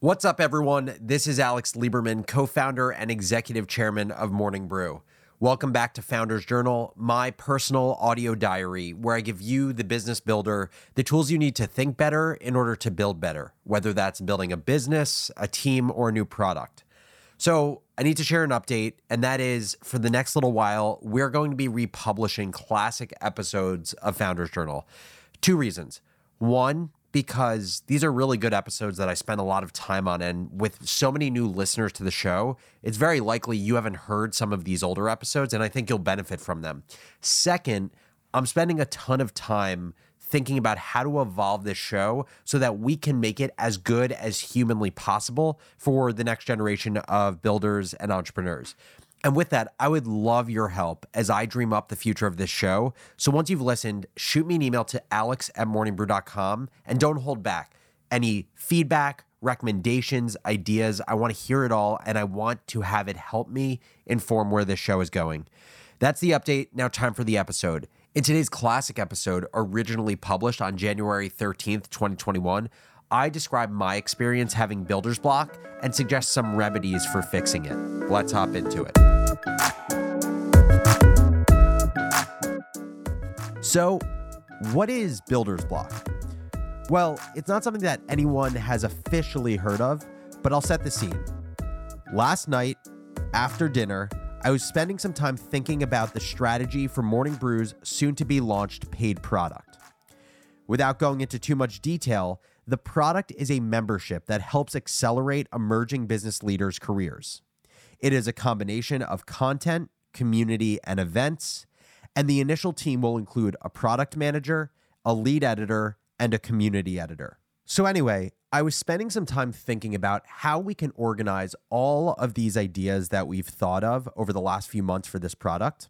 What's up, everyone? This is Alex Lieberman, co founder and executive chairman of Morning Brew. Welcome back to Founders Journal, my personal audio diary, where I give you, the business builder, the tools you need to think better in order to build better, whether that's building a business, a team, or a new product. So, I need to share an update, and that is for the next little while, we're going to be republishing classic episodes of Founders Journal. Two reasons. One, because these are really good episodes that I spend a lot of time on. And with so many new listeners to the show, it's very likely you haven't heard some of these older episodes, and I think you'll benefit from them. Second, I'm spending a ton of time thinking about how to evolve this show so that we can make it as good as humanly possible for the next generation of builders and entrepreneurs. And with that, I would love your help as I dream up the future of this show. So once you've listened, shoot me an email to alex at morningbrew.com and don't hold back. Any feedback, recommendations, ideas, I want to hear it all and I want to have it help me inform where this show is going. That's the update. Now, time for the episode. In today's classic episode, originally published on January 13th, 2021, I describe my experience having builder's block and suggest some remedies for fixing it. Let's hop into it. So, what is builder's block? Well, it's not something that anyone has officially heard of, but I'll set the scene. Last night, after dinner, I was spending some time thinking about the strategy for Morning Brew's soon to be launched paid product. Without going into too much detail, the product is a membership that helps accelerate emerging business leaders' careers. It is a combination of content, community, and events, and the initial team will include a product manager, a lead editor, and a community editor. So, anyway, I was spending some time thinking about how we can organize all of these ideas that we've thought of over the last few months for this product,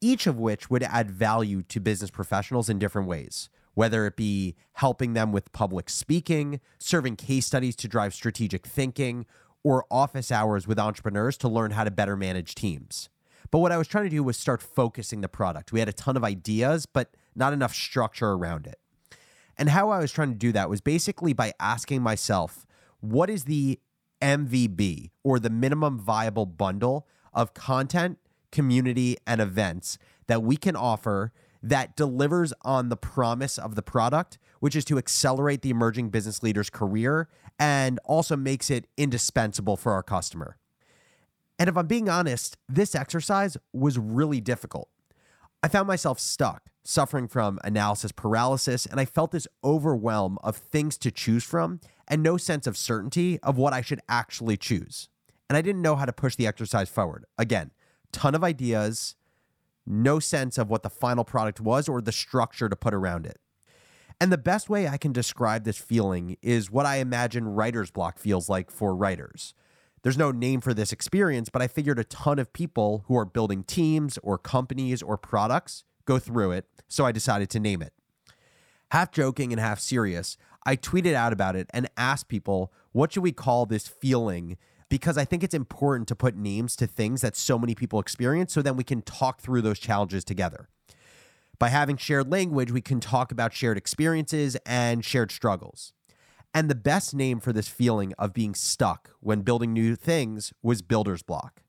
each of which would add value to business professionals in different ways, whether it be helping them with public speaking, serving case studies to drive strategic thinking, or office hours with entrepreneurs to learn how to better manage teams. But what I was trying to do was start focusing the product. We had a ton of ideas, but not enough structure around it. And how I was trying to do that was basically by asking myself, what is the MVB or the minimum viable bundle of content, community, and events that we can offer that delivers on the promise of the product, which is to accelerate the emerging business leader's career and also makes it indispensable for our customer. And if I'm being honest, this exercise was really difficult. I found myself stuck, suffering from analysis paralysis, and I felt this overwhelm of things to choose from and no sense of certainty of what I should actually choose. And I didn't know how to push the exercise forward. Again, ton of ideas, no sense of what the final product was or the structure to put around it. And the best way I can describe this feeling is what I imagine writer's block feels like for writers. There's no name for this experience, but I figured a ton of people who are building teams or companies or products go through it, so I decided to name it. Half joking and half serious, I tweeted out about it and asked people, what should we call this feeling? Because I think it's important to put names to things that so many people experience so then we can talk through those challenges together. By having shared language, we can talk about shared experiences and shared struggles. And the best name for this feeling of being stuck when building new things was Builder's Block.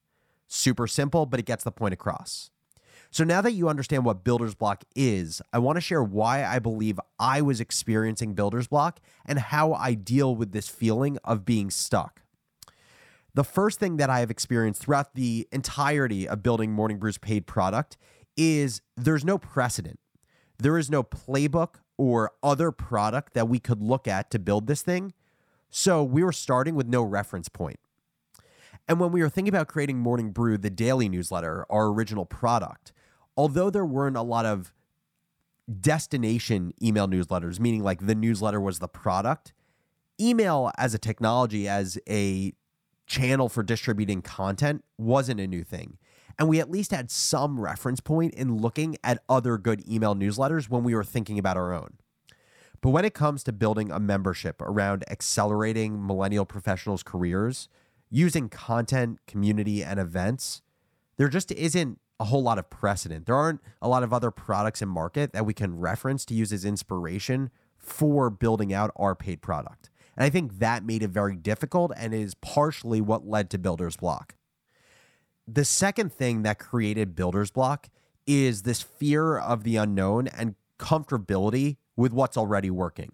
Super simple, but it gets the point across. So now that you understand what Builder's Block is, I want to share why I believe I was experiencing Builder's Block and how I deal with this feeling of being stuck. The first thing that I have experienced throughout the entirety of building Morning Brew's paid product is there's no precedent. There is no playbook or other product that we could look at to build this thing. So we were starting with no reference point. And when we were thinking about creating Morning Brew, the daily newsletter, our original product, although there weren't a lot of destination email newsletters, meaning like the newsletter was the product, email as a technology, as a channel for distributing content wasn't a new thing. And we at least had some reference point in looking at other good email newsletters when we were thinking about our own. But when it comes to building a membership around accelerating millennial professionals' careers, using content, community, and events, there just isn't a whole lot of precedent. There aren't a lot of other products in market that we can reference to use as inspiration for building out our paid product. And I think that made it very difficult and is partially what led to Builder's Block. The second thing that created Builder's Block is this fear of the unknown and comfortability with what's already working.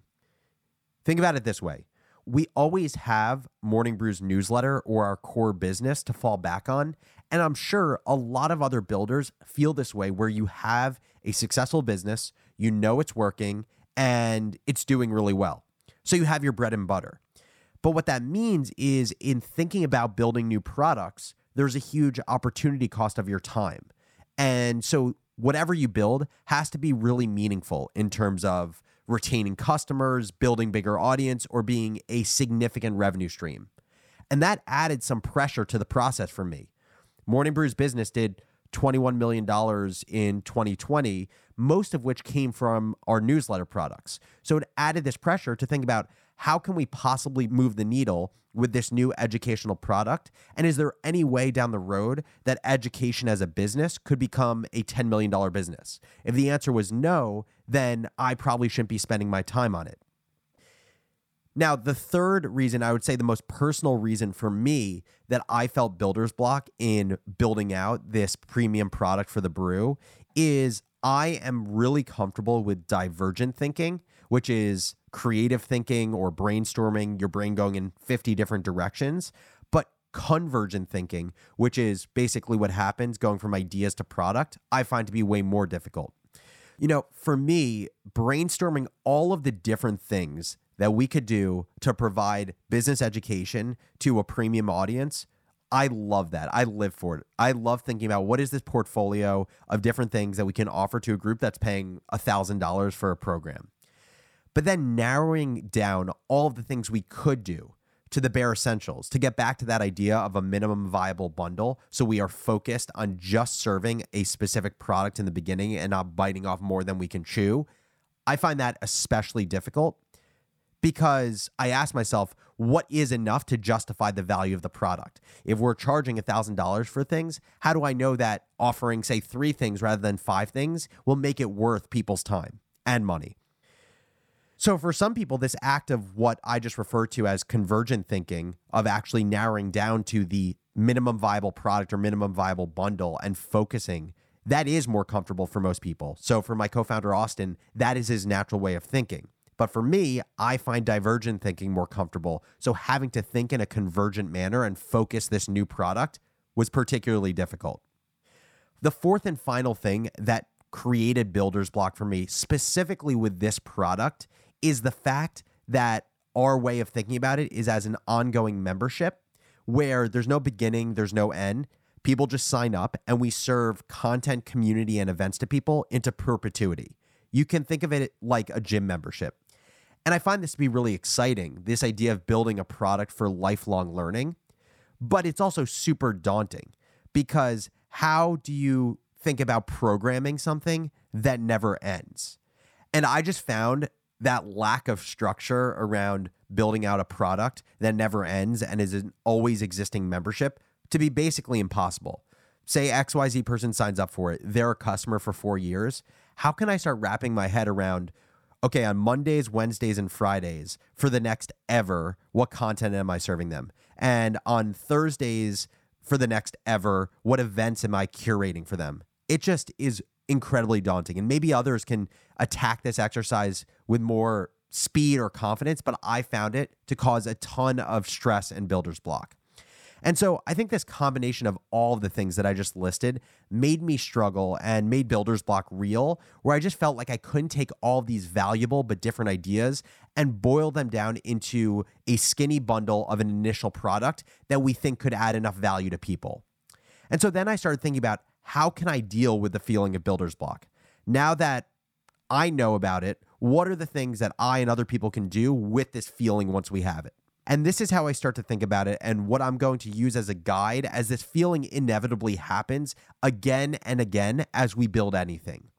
Think about it this way we always have Morning Brew's newsletter or our core business to fall back on. And I'm sure a lot of other builders feel this way where you have a successful business, you know it's working, and it's doing really well. So you have your bread and butter. But what that means is in thinking about building new products, there's a huge opportunity cost of your time. And so whatever you build has to be really meaningful in terms of retaining customers, building bigger audience, or being a significant revenue stream. And that added some pressure to the process for me. Morning Brew's business did $21 million in 2020, most of which came from our newsletter products. So it added this pressure to think about how can we possibly move the needle with this new educational product? And is there any way down the road that education as a business could become a $10 million business? If the answer was no, then I probably shouldn't be spending my time on it. Now, the third reason, I would say the most personal reason for me that I felt builder's block in building out this premium product for the brew is I am really comfortable with divergent thinking, which is creative thinking or brainstorming, your brain going in 50 different directions, but convergent thinking, which is basically what happens going from ideas to product, I find to be way more difficult. You know, for me, brainstorming all of the different things that we could do to provide business education to a premium audience, I love that. I live for it. I love thinking about what is this portfolio of different things that we can offer to a group that's paying $1,000 for a program. But then narrowing down all of the things we could do to the bare essentials to get back to that idea of a minimum viable bundle. So we are focused on just serving a specific product in the beginning and not biting off more than we can chew. I find that especially difficult because I ask myself, what is enough to justify the value of the product? If we're charging $1,000 for things, how do I know that offering, say, three things rather than five things will make it worth people's time and money? So, for some people, this act of what I just referred to as convergent thinking, of actually narrowing down to the minimum viable product or minimum viable bundle and focusing, that is more comfortable for most people. So, for my co founder, Austin, that is his natural way of thinking. But for me, I find divergent thinking more comfortable. So, having to think in a convergent manner and focus this new product was particularly difficult. The fourth and final thing that created builder's block for me, specifically with this product, is the fact that our way of thinking about it is as an ongoing membership where there's no beginning, there's no end. People just sign up and we serve content, community, and events to people into perpetuity. You can think of it like a gym membership. And I find this to be really exciting this idea of building a product for lifelong learning. But it's also super daunting because how do you think about programming something that never ends? And I just found that lack of structure around building out a product that never ends and is an always existing membership to be basically impossible. Say XYZ person signs up for it, they're a customer for four years. How can I start wrapping my head around, okay, on Mondays, Wednesdays, and Fridays for the next ever, what content am I serving them? And on Thursdays for the next ever, what events am I curating for them? It just is incredibly daunting. And maybe others can attack this exercise with more speed or confidence, but I found it to cause a ton of stress and builder's block. And so I think this combination of all of the things that I just listed made me struggle and made builder's block real, where I just felt like I couldn't take all of these valuable but different ideas and boil them down into a skinny bundle of an initial product that we think could add enough value to people. And so then I started thinking about how can I deal with the feeling of builder's block? Now that I know about it, what are the things that I and other people can do with this feeling once we have it? And this is how I start to think about it and what I'm going to use as a guide as this feeling inevitably happens again and again as we build anything.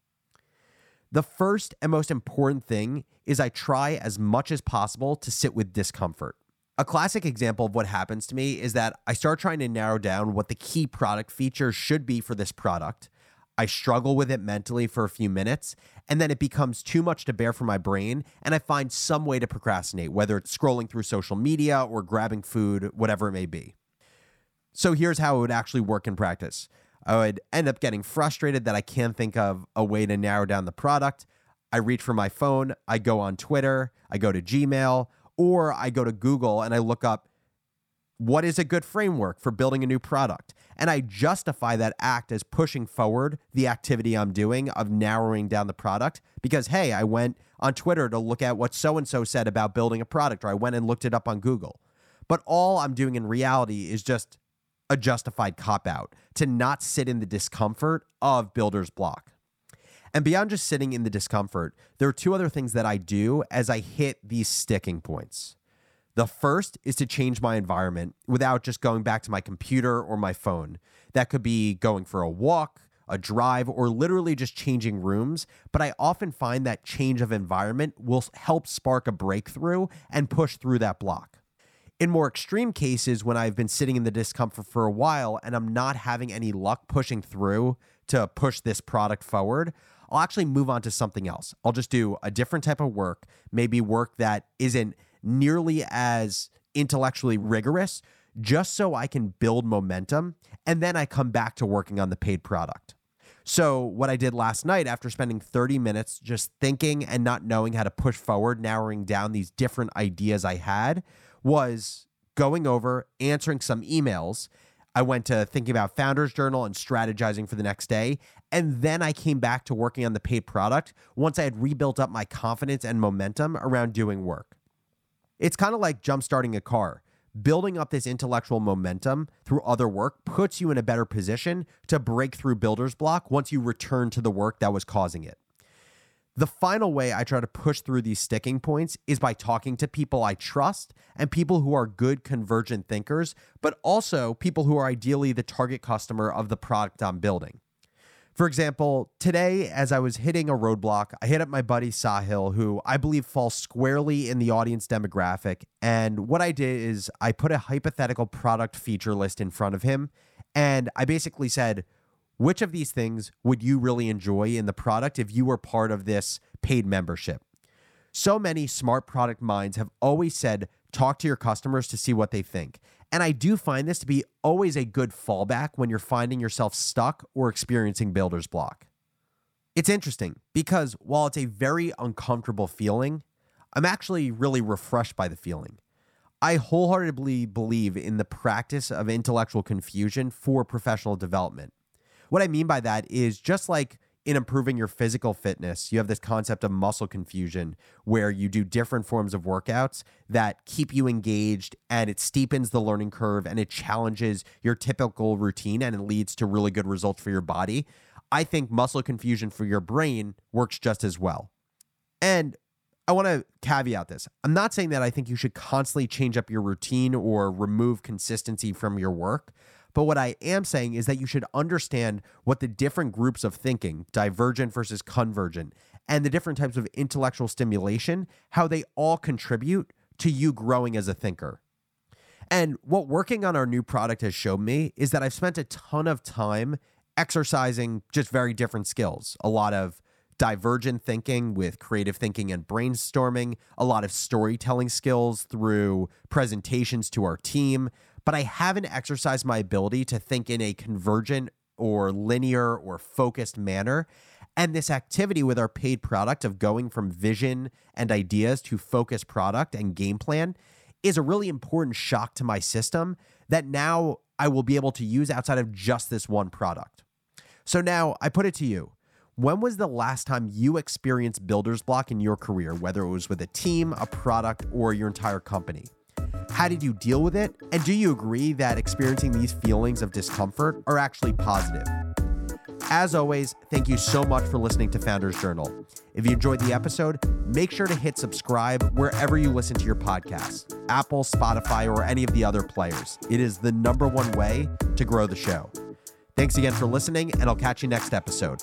The first and most important thing is I try as much as possible to sit with discomfort. A classic example of what happens to me is that I start trying to narrow down what the key product features should be for this product. I struggle with it mentally for a few minutes, and then it becomes too much to bear for my brain, and I find some way to procrastinate, whether it's scrolling through social media or grabbing food, whatever it may be. So here's how it would actually work in practice I would end up getting frustrated that I can't think of a way to narrow down the product. I reach for my phone, I go on Twitter, I go to Gmail, or I go to Google and I look up what is a good framework for building a new product. And I justify that act as pushing forward the activity I'm doing of narrowing down the product because, hey, I went on Twitter to look at what so and so said about building a product, or I went and looked it up on Google. But all I'm doing in reality is just a justified cop out to not sit in the discomfort of builder's block. And beyond just sitting in the discomfort, there are two other things that I do as I hit these sticking points. The first is to change my environment without just going back to my computer or my phone. That could be going for a walk, a drive, or literally just changing rooms. But I often find that change of environment will help spark a breakthrough and push through that block. In more extreme cases, when I've been sitting in the discomfort for a while and I'm not having any luck pushing through to push this product forward, I'll actually move on to something else. I'll just do a different type of work, maybe work that isn't nearly as intellectually rigorous, just so I can build momentum. And then I come back to working on the paid product. So, what I did last night after spending 30 minutes just thinking and not knowing how to push forward, narrowing down these different ideas I had, was going over, answering some emails. I went to thinking about Founders Journal and strategizing for the next day. And then I came back to working on the paid product once I had rebuilt up my confidence and momentum around doing work. It's kind of like jumpstarting a car. Building up this intellectual momentum through other work puts you in a better position to break through builder's block once you return to the work that was causing it. The final way I try to push through these sticking points is by talking to people I trust and people who are good convergent thinkers, but also people who are ideally the target customer of the product I'm building. For example, today, as I was hitting a roadblock, I hit up my buddy Sahil, who I believe falls squarely in the audience demographic. And what I did is I put a hypothetical product feature list in front of him. And I basically said, which of these things would you really enjoy in the product if you were part of this paid membership? So many smart product minds have always said, talk to your customers to see what they think. And I do find this to be always a good fallback when you're finding yourself stuck or experiencing builder's block. It's interesting because while it's a very uncomfortable feeling, I'm actually really refreshed by the feeling. I wholeheartedly believe in the practice of intellectual confusion for professional development. What I mean by that is just like in improving your physical fitness, you have this concept of muscle confusion where you do different forms of workouts that keep you engaged and it steepens the learning curve and it challenges your typical routine and it leads to really good results for your body. I think muscle confusion for your brain works just as well. And I want to caveat this. I'm not saying that I think you should constantly change up your routine or remove consistency from your work. But what I am saying is that you should understand what the different groups of thinking, divergent versus convergent, and the different types of intellectual stimulation, how they all contribute to you growing as a thinker. And what working on our new product has shown me is that I've spent a ton of time exercising just very different skills. A lot of divergent thinking with creative thinking and brainstorming, a lot of storytelling skills through presentations to our team, but I haven't exercised my ability to think in a convergent or linear or focused manner. And this activity with our paid product of going from vision and ideas to focused product and game plan is a really important shock to my system that now I will be able to use outside of just this one product. So now I put it to you. When was the last time you experienced builder's block in your career, whether it was with a team, a product, or your entire company? How did you deal with it? And do you agree that experiencing these feelings of discomfort are actually positive? As always, thank you so much for listening to Founders Journal. If you enjoyed the episode, make sure to hit subscribe wherever you listen to your podcast Apple, Spotify, or any of the other players. It is the number one way to grow the show. Thanks again for listening, and I'll catch you next episode.